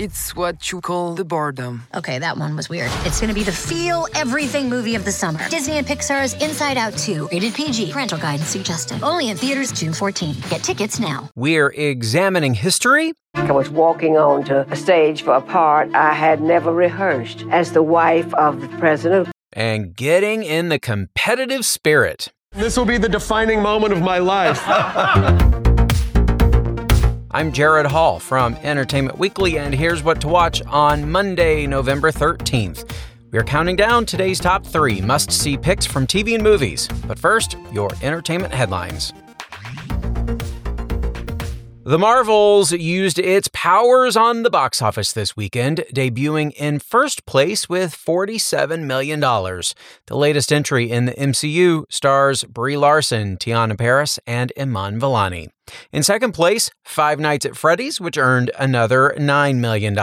It's what you call the boredom. Okay, that one was weird. It's gonna be the feel everything movie of the summer. Disney and Pixar's Inside Out 2, rated PG, parental guidance suggested. Only in theaters June 14. Get tickets now. We're examining history. I was walking onto a stage for a part I had never rehearsed as the wife of the president. And getting in the competitive spirit. This will be the defining moment of my life. I'm Gerrad Hall from Entertainment Weekly, and here's what to watch on Monday, November 13th. We're counting down today's top three must see picks from TV and movies. But first, your entertainment headlines. The Marvels used its powers on the box office this weekend, debuting in first place with $47 million. The latest entry in the MCU stars Brie Larson, Teyonah Parris, and Iman Vellani. In second place, Five Nights at Freddy's, which earned another $9 million.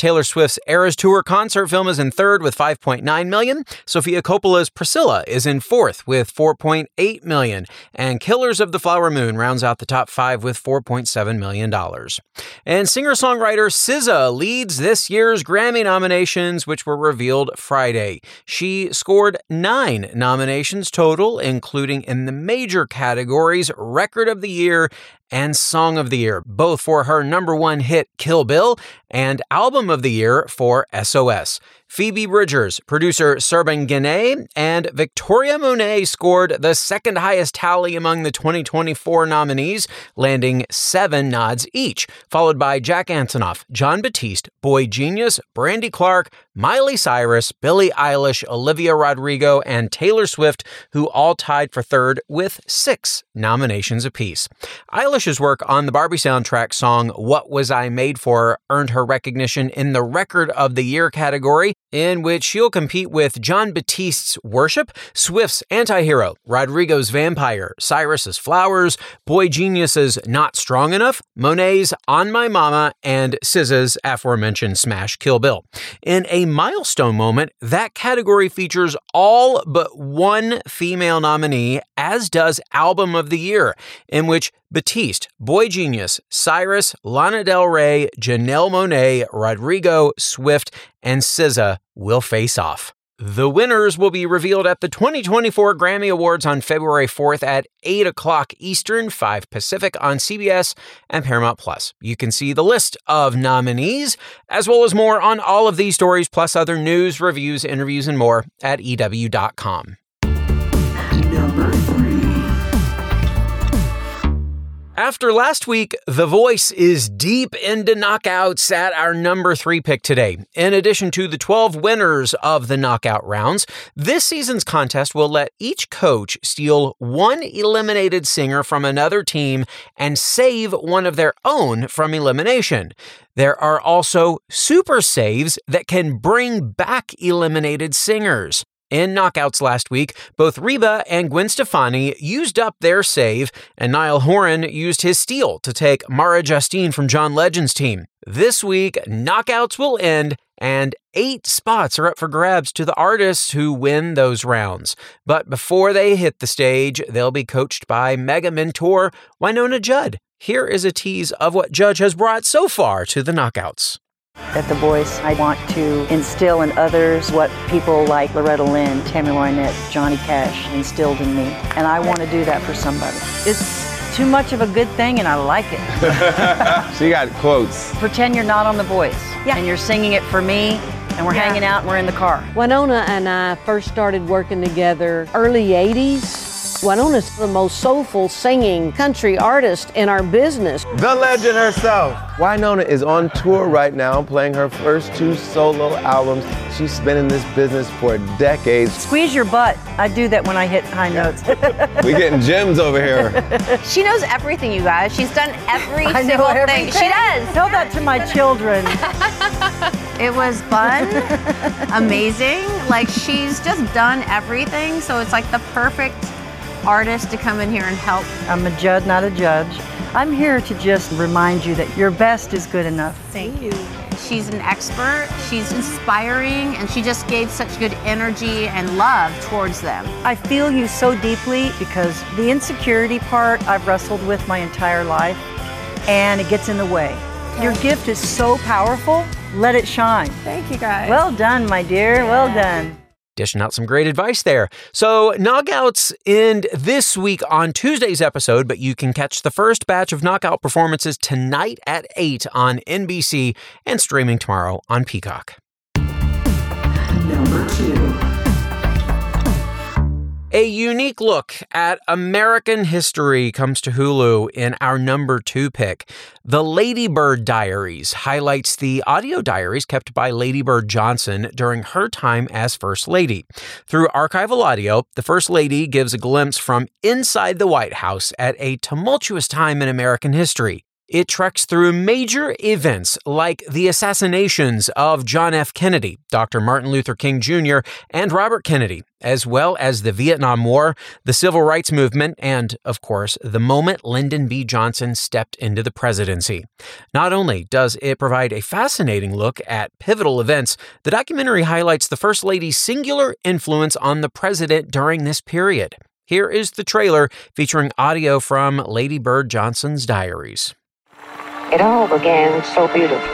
Taylor Swift's Eras Tour concert film is in third with 5.9 million. Sofia Coppola's Priscilla is in fourth with 4.8 million. And Killers of the Flower Moon rounds out the top five with 4.7 million dollars. And singer-songwriter SZA leads this year's Grammy nominations, which were revealed Friday. She scored nine nominations total, including in the major categories Record of the Year Year and Song of the Year, both for her number one hit Kill Bill and Album of the Year for SOS. Phoebe Bridgers, producer Serban Ghenea, and Victoria Monet scored the second highest tally among the 2024 nominees, landing seven nods each, followed by Jack Antonoff, Jon Batiste, boygenius, Brandy Clark, Miley Cyrus, Billie Eilish, Olivia Rodrigo, and Taylor Swift, who all tied for third with six nominations apiece. Eilish's work on the Barbie soundtrack song What Was I Made For earned her recognition in the Record of the Year category, in which she'll compete with Jon Batiste's Worship, Swift's Antihero, Rodrigo's Vampire, Cyrus's Flowers, boygenius's Not Strong Enough, Monet's On My Mama, and SZA's aforementioned Smash Kill Bill. In a milestone moment, that category features all but one female nominee, as does Album of the Year, in which Batiste, boygenius, Cyrus, Lana Del Rey, Janelle Monáe, Rodrigo, Swift, and SZA will face off. The winners will be revealed at the 2024 Grammy Awards on February 4th at 8 o'clock Eastern, 5 Pacific on CBS and Paramount Plus. You can see the list of nominees, as well as more on all of these stories, plus other news, reviews, interviews, and more at EW.com. Number After last week, The Voice is deep into knockouts at our number three pick today. In addition to the 12 winners of the knockout rounds, this season's contest will let each coach steal one eliminated singer from another team and save one of their own from elimination. There are also super saves that can bring back eliminated singers. In knockouts last week, both Reba and Gwen Stefani used up their save, and Niall Horan used his steal to take Mara Justine from John Legend's team. This week, knockouts will end, and eight spots are up for grabs to the artists who win those rounds. But before they hit the stage, they'll be coached by mega mentor Wynonna Judd. Here is a tease of what Judd has brought so far to the knockouts. At The Voice, I want to instill in others what people like Loretta Lynn, Tammy Wynette, Johnny Cash instilled in me. And I want to do that for somebody. It's too much of a good thing and I like it. so you got quotes. Pretend you're not on The Voice. Yeah. And you're singing it for me and we're yeah. hanging out and we're in the car. Wynonna and I first started working together early 80s Wynonna's the most soulful singing country artist in our business. The legend herself. Wynonna is on tour right now playing her first two solo albums. She's been in this business for decades. Squeeze your butt. I do that when I hit high notes. We're getting gems over here. She knows everything, you guys. She's done every I single thing. She does. Tell that to my children. it was fun, amazing. Like she's just done everything. So it's like the perfect artist to come in here and help. I'm a judge, not a judge. I'm here to just remind you that your best is good enough. Thank you. She's an expert, she's inspiring, and she just gave such good energy and love towards them. I feel you so deeply because the insecurity part I've wrestled with my entire life, and it gets in the way. Your gift is so powerful, let it shine. Thank you guys. Well done, my dear, well done. Dishing out some great advice there. So, knockouts end this week on Tuesday's episode, but you can catch the first batch of knockout performances tonight at 8 on NBC and streaming tomorrow on Peacock. Number two. A unique look at American history comes to Hulu in our number two pick. The Lady Bird Diaries highlights the audio diaries kept by Lady Bird Johnson during her time as First Lady. Through archival audio, the First Lady gives a glimpse from inside the White House at a tumultuous time in American history. It treks through major events like the assassinations of John F. Kennedy, Dr. Martin Luther King Jr., and Robert Kennedy, as well as the Vietnam War, the Civil Rights Movement, and, of course, the moment Lyndon B. Johnson stepped into the presidency. Not only does it provide a fascinating look at pivotal events, the documentary highlights the First Lady's singular influence on the president during this period. Here is the trailer featuring audio from Lady Bird Johnson's diaries. It all began so beautifully.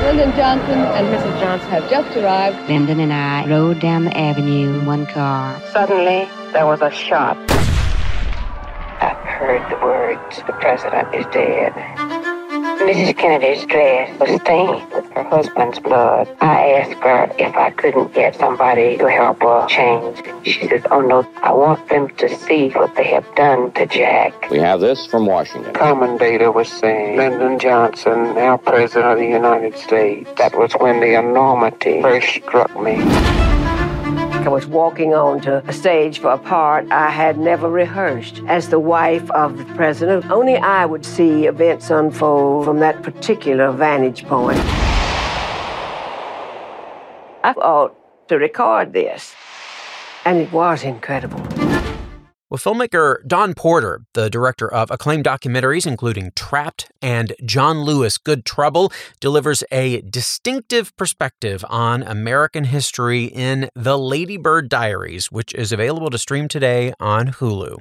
Lyndon Johnson and Mrs. Johnson have just arrived. Lyndon and I rode down the avenue in one car. Suddenly, there was a shot. I've heard the words, the president is dead. Mrs. Kennedy's dress was stained with her husband's blood. I asked her if I couldn't get somebody to help her change. She says, Oh no, I want them to see what they have done to Jack. We have this from Washington. Commentator was saying, Lyndon Johnson, now President of the United States. That was when the enormity first struck me. I was walking onto a stage for a part I had never rehearsed. As the wife of the president, only I would see events unfold from that particular vantage point. I ought to record this, and it was incredible. Well, filmmaker Dawn Porter, the director of acclaimed documentaries including Trapped and John Lewis Good Trouble, delivers a distinctive perspective on American history in The Lady Bird Diaries, which is available to stream today on Hulu.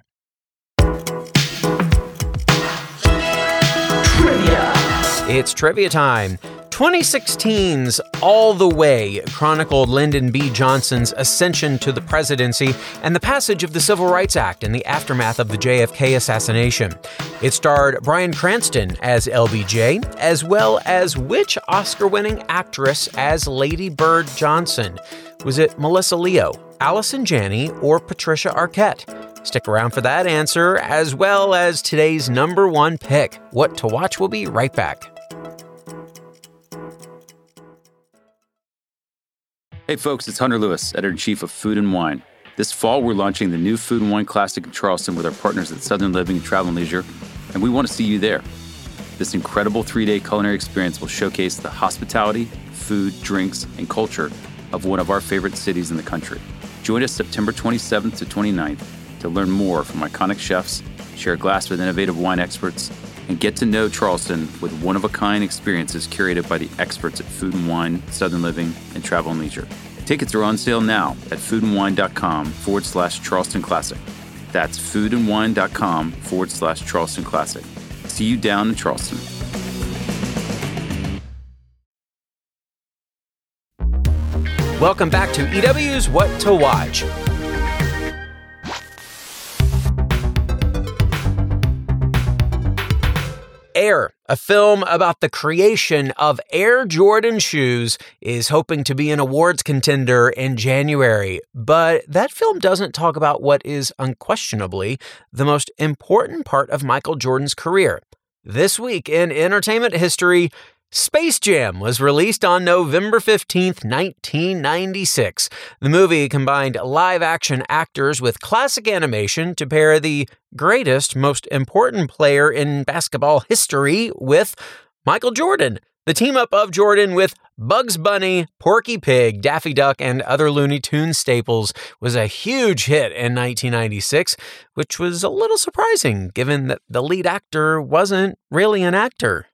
Trivia. It's trivia time. 2016's All the Way chronicled Lyndon B. Johnson's ascension to the presidency and the passage of the Civil Rights Act in the aftermath of the JFK assassination. It starred Bryan Cranston as LBJ, as well as which Oscar winning actress as Lady Bird Johnson? Was it Melissa Leo, Allison Janney, or Patricia Arquette? Stick around for that answer, as well as today's number one pick. What to watch will be right back. Hey folks, it's Hunter Lewis, editor in chief of Food and Wine. This fall, we're launching the new Food and Wine Classic in Charleston with our partners at Southern Living and Travel and Leisure, and we want to see you there. This incredible three day culinary experience will showcase the hospitality, food, drinks, and culture of one of our favorite cities in the country. Join us September 27th to 29th to learn more from iconic chefs, share a glass with innovative wine experts, and get to know Charleston with one of a kind experiences curated by the experts at Food and Wine, Southern Living, and Travel and Leisure. Tickets are on sale now at foodandwine.com forward slash Charleston Classic. That's foodandwine.com forward slash Charleston Classic. See you down in Charleston. Welcome back to EW's What to Watch. A film about the creation of Air Jordan shoes, is hoping to be an awards contender in January. But that film doesn't talk about what is unquestionably the most important part of Michael Jordan's career. This week in entertainment history, Space Jam was released on November 15th, 1996. The movie combined live action actors with classic animation to pair the greatest, most important player in basketball history with Michael Jordan. The team up of Jordan with Bugs Bunny, Porky Pig, Daffy Duck, and other Looney Tunes staples was a huge hit in 1996, which was a little surprising given that the lead actor wasn't really an actor.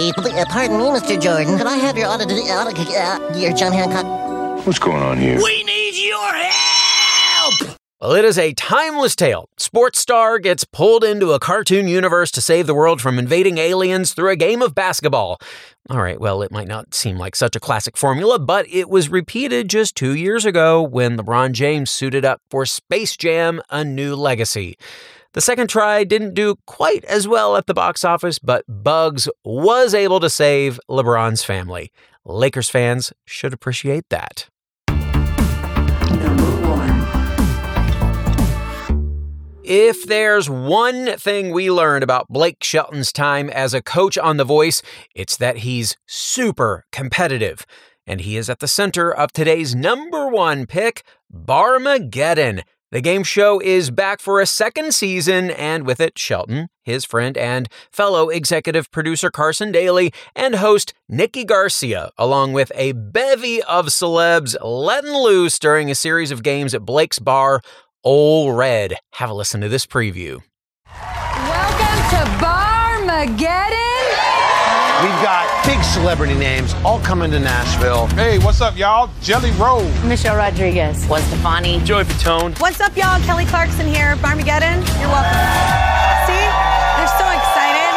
Uh, pardon me, Mr. Jordan. Could I have your auto, auto uh, your John Hancock? What's going on here? We need your help! Well, it is a timeless tale. Sports star gets pulled into a cartoon universe to save the world from invading aliens through a game of basketball. All right, well, it might not seem like such a classic formula, but it was repeated just two years ago when LeBron James suited up for Space Jam A New Legacy. The second try didn't do quite as well at the box office, but Bugs was able to save LeBron's family. Lakers fans should appreciate that. If there's one thing we learned about Blake Shelton's time as a coach on The Voice, it's that he's super competitive. And he is at the center of today's number one pick, Barmageddon. The game show is back for a second season, and with it, Shelton, his friend, and fellow executive producer Carson Daly, and host Nikki Garcia, along with a bevy of celebs letting loose during a series of games at Blake's Bar, Ole Red. Have a listen to this preview. Welcome to Barmageddon. We've got big celebrity names all coming to Nashville. Hey, what's up, y'all? Jelly Roll. Michelle Rodriguez. Gwen Stefani. Joey Fatone. What's up, y'all? Kelly Clarkson here. Barmageddon. You're welcome. See? They're so excited.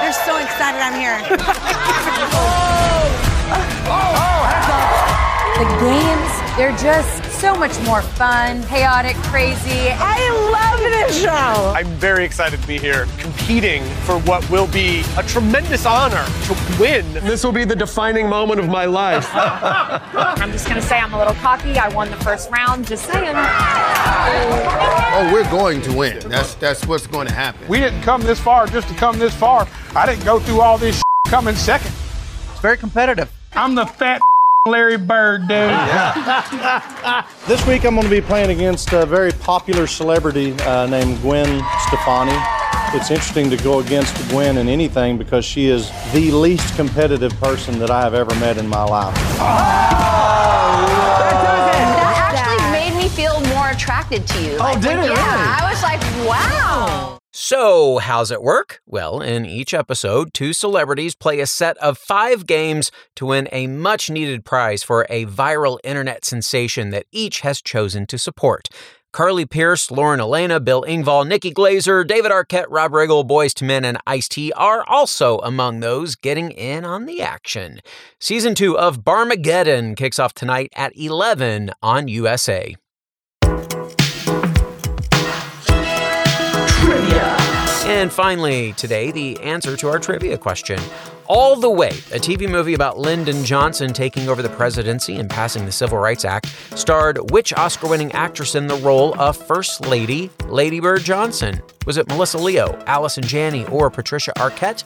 They're so excited I'm here. Oh, oh, oh, the games, they're just so much more fun, chaotic, crazy. I love this show. I'm very excited to be here competing for what will be a tremendous honor to win. This will be the defining moment of my life. I'm just going to say I'm a little cocky. I won the first round, just saying. Oh, we're going to win. That's that's what's going to happen. We didn't come this far just to come this far. I didn't go through all this coming second. It's very competitive. I'm the fat Larry Bird, dude. This week I'm going to be playing against a very popular celebrity uh, named Gwen Stefani. It's interesting to go against Gwen in anything because she is the least competitive person that I have ever met in my life. That actually made me feel more attracted to you. Oh, did it Yeah, really? I was like, wow. So, how's it work? Well, in each episode, two celebrities play a set of five games to win a much needed prize for a viral internet sensation that each has chosen to support. Carly Pearce, Lauren Alaina, Bill Engvall, Nikki Glazer, David Arquette, Rob Riggle, Boyz II Men, and Ice T are also among those getting in on the action. Season 2 of Barmageddon kicks off tonight at 11 on USA. And finally, today, the answer to our trivia question. All the Way, a TV movie about Lyndon Johnson taking over the presidency and passing the Civil Rights Act, starred which Oscar winning actress in the role of First Lady Lady Bird Johnson? Was it Melissa Leo, Allison Janney, or Patricia Arquette?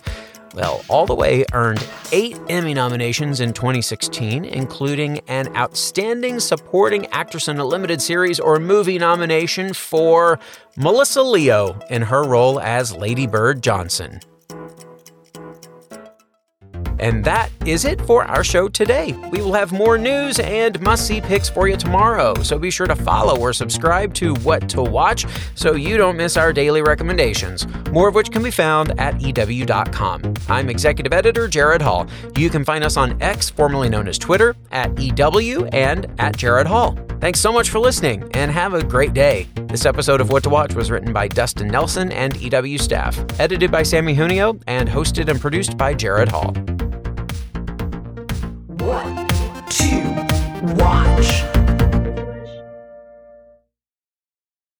Well, All the Way earned eight Emmy nominations in 2016, including an Outstanding Supporting Actress in a Limited Series or Movie nomination for Melissa Leo in her role as Lady Bird Johnson. And that is it for our show today. We will have more news and must see picks for you tomorrow, so be sure to follow or subscribe to What to Watch so you don't miss our daily recommendations, more of which can be found at EW.com. I'm executive editor Gerrad Hall. You can find us on X, formerly known as Twitter, at EW and at Gerrad Hall. Thanks so much for listening and have a great day. This episode of What to Watch was written by Dustin Nelson and EW staff, edited by Samee Junio, and hosted and produced by Gerrad Hall. To watch?